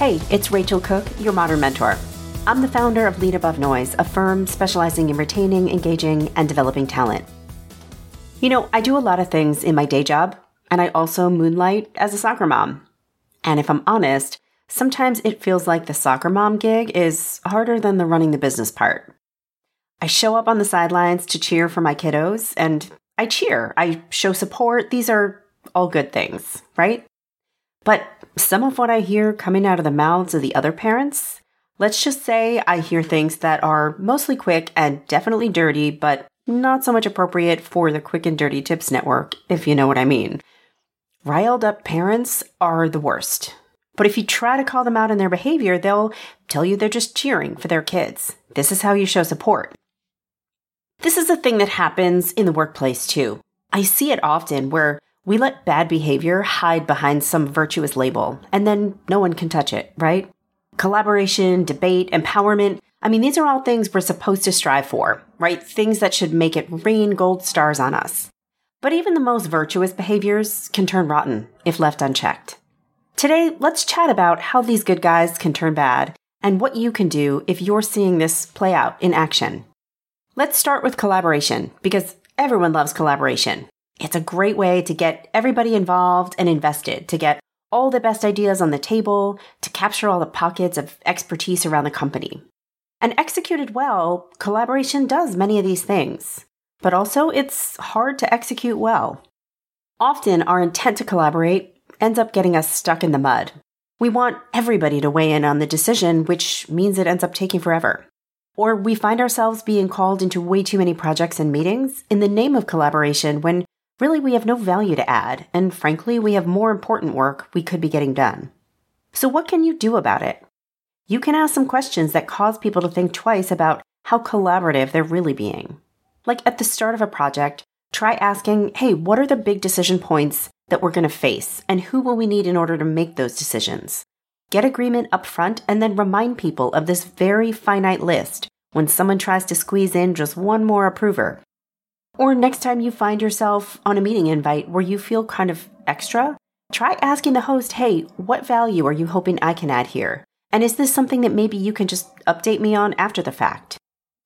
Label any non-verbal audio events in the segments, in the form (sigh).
Hey, it's Rachel Cook, your modern mentor. I'm the founder of Lead Above Noise, a firm specializing in retaining, engaging, and developing talent. You know, I do a lot of things in my day job, and I also moonlight as a soccer mom. And if I'm honest, sometimes it feels like the soccer mom gig is harder than the running the business part. I show up on the sidelines to cheer for my kiddos, and I cheer, I show support. These are all good things, right? But some of what I hear coming out of the mouths of the other parents, let's just say I hear things that are mostly quick and definitely dirty, but not so much appropriate for the Quick and Dirty Tips Network, if you know what I mean. Riled up parents are the worst. But if you try to call them out on their behavior, they'll tell you they're just cheering for their kids. This is how you show support. This is a thing that happens in the workplace too. I see it often where we let bad behavior hide behind some virtuous label, and then no one can touch it, right? Collaboration, debate, empowerment. I mean, these are all things we're supposed to strive for, right? Things that should make it rain gold stars on us. But even the most virtuous behaviors can turn rotten if left unchecked. Today, let's chat about how these good guys can turn bad and what you can do if you're seeing this play out in action. Let's start with collaboration because everyone loves collaboration. It's a great way to get everybody involved and invested, to get all the best ideas on the table, to capture all the pockets of expertise around the company. And executed well, collaboration does many of these things. But also, it's hard to execute well. Often, our intent to collaborate ends up getting us stuck in the mud. We want everybody to weigh in on the decision, which means it ends up taking forever. Or we find ourselves being called into way too many projects and meetings in the name of collaboration when Really, we have no value to add, and frankly, we have more important work we could be getting done. So, what can you do about it? You can ask some questions that cause people to think twice about how collaborative they're really being. Like at the start of a project, try asking, hey, what are the big decision points that we're going to face, and who will we need in order to make those decisions? Get agreement up front and then remind people of this very finite list when someone tries to squeeze in just one more approver or next time you find yourself on a meeting invite where you feel kind of extra, try asking the host, hey, what value are you hoping I can add here? And is this something that maybe you can just update me on after the fact?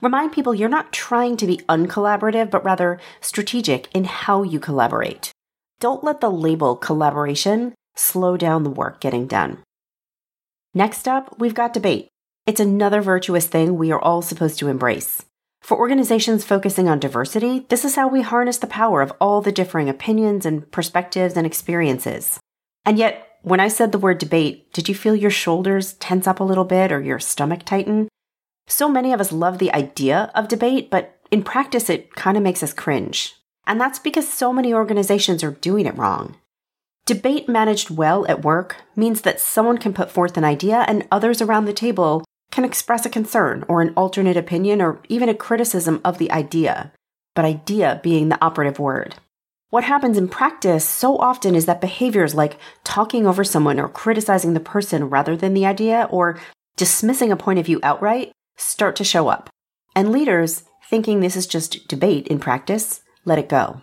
Remind people you're not trying to be uncollaborative, but rather strategic in how you collaborate. Don't let the label collaboration slow down the work getting done. Next up, we've got debate. It's another virtuous thing we are all supposed to embrace. For organizations focusing on diversity, this is how we harness the power of all the differing opinions and perspectives and experiences. And yet, when I said the word debate, did you feel your shoulders tense up a little bit or your stomach tighten? So many of us love the idea of debate, but in practice, it kind of makes us cringe. And that's because so many organizations are doing it wrong. Debate managed well at work means that someone can put forth an idea and others around the table can express a concern or an alternate opinion or even a criticism of the idea, but idea being the operative word. What happens in practice so often is that behaviors like talking over someone or criticizing the person rather than the idea or dismissing a point of view outright start to show up. And leaders, thinking this is just debate in practice, let it go.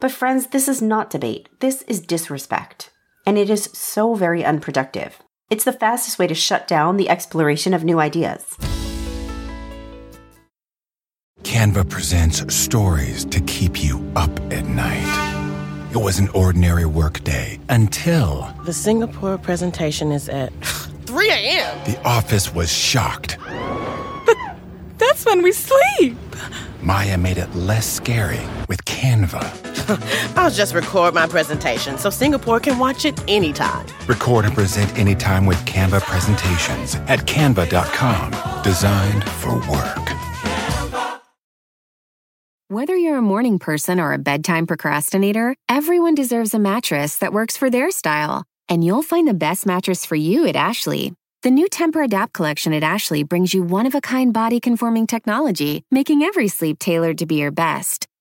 But, friends, this is not debate. This is disrespect. And it is so very unproductive. It's the fastest way to shut down the exploration of new ideas. Canva presents stories to keep you up at night. It was an ordinary workday until The Singapore presentation is at (sighs) 3 a.m. the office was shocked. But That's when we sleep. Maya made it less scary with Canva. (laughs) I'll just record my presentation so Singapore can watch it anytime. Record and present anytime with Canva presentations at canva.com. Designed for work. Whether you're a morning person or a bedtime procrastinator, everyone deserves a mattress that works for their style. And you'll find the best mattress for you at Ashley. The new Tempur Adapt collection at Ashley brings you one of a kind body conforming technology, making every sleep tailored to be your best.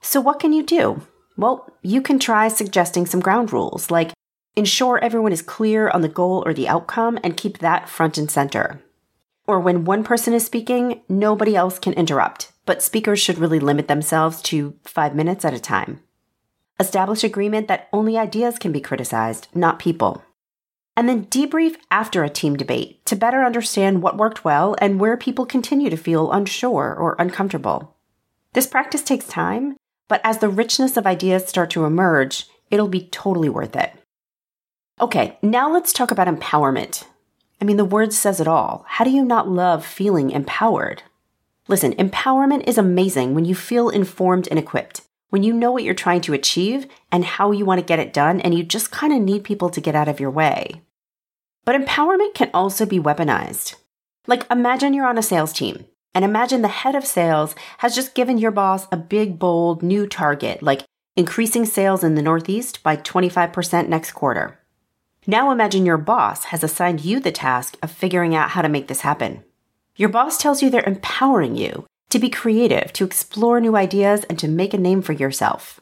So, what can you do? Well, you can try suggesting some ground rules, like ensure everyone is clear on the goal or the outcome and keep that front and center. Or when one person is speaking, nobody else can interrupt, but speakers should really limit themselves to five minutes at a time. Establish agreement that only ideas can be criticized, not people. And then debrief after a team debate to better understand what worked well and where people continue to feel unsure or uncomfortable. This practice takes time, but as the richness of ideas start to emerge, it'll be totally worth it. Okay, now let's talk about empowerment. I mean, the word says it all. How do you not love feeling empowered? Listen, empowerment is amazing when you feel informed and equipped, when you know what you're trying to achieve and how you want to get it done, and you just kind of need people to get out of your way. But empowerment can also be weaponized. Like, imagine you're on a sales team, and imagine the head of sales has just given your boss a big, bold new target, like increasing sales in the Northeast by 25% next quarter. Now imagine your boss has assigned you the task of figuring out how to make this happen. Your boss tells you they're empowering you to be creative, to explore new ideas, and to make a name for yourself.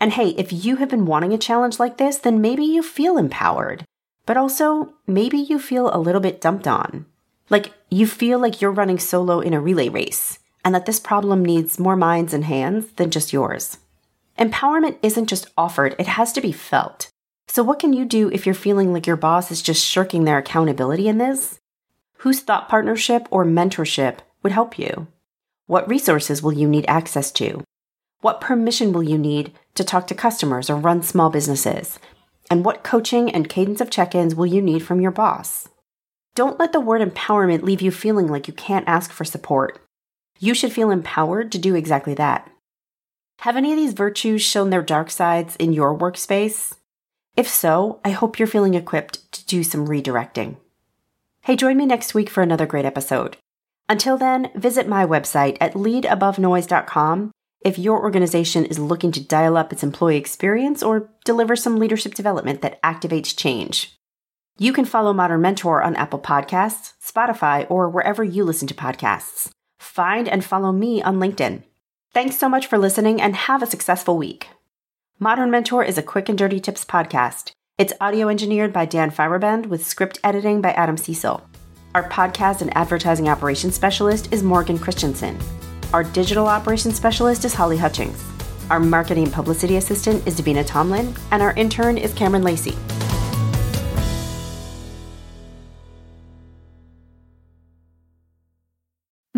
And hey, if you have been wanting a challenge like this, then maybe you feel empowered, but also maybe you feel a little bit dumped on. Like you feel like you're running solo in a relay race, and that this problem needs more minds and hands than just yours. Empowerment isn't just offered, it has to be felt. So, what can you do if you're feeling like your boss is just shirking their accountability in this? Whose thought partnership or mentorship would help you? What resources will you need access to? What permission will you need to talk to customers or run small businesses? And what coaching and cadence of check ins will you need from your boss? Don't let the word empowerment leave you feeling like you can't ask for support. You should feel empowered to do exactly that. Have any of these virtues shown their dark sides in your workspace? If so, I hope you're feeling equipped to do some redirecting. Hey, join me next week for another great episode. Until then, visit my website at leadabovenoise.com if your organization is looking to dial up its employee experience or deliver some leadership development that activates change. You can follow Modern Mentor on Apple Podcasts, Spotify, or wherever you listen to podcasts. Find and follow me on LinkedIn. Thanks so much for listening and have a successful week. Modern Mentor is a quick and dirty tips podcast. It's audio engineered by Dan Feierabend with script editing by Adam Cecil. Our podcast and advertising operations specialist is Morgan Christensen. Our digital operations specialist is Holly Hutchings. Our marketing and publicity assistant is Davina Tomlin, and our intern is Cameron Lacey.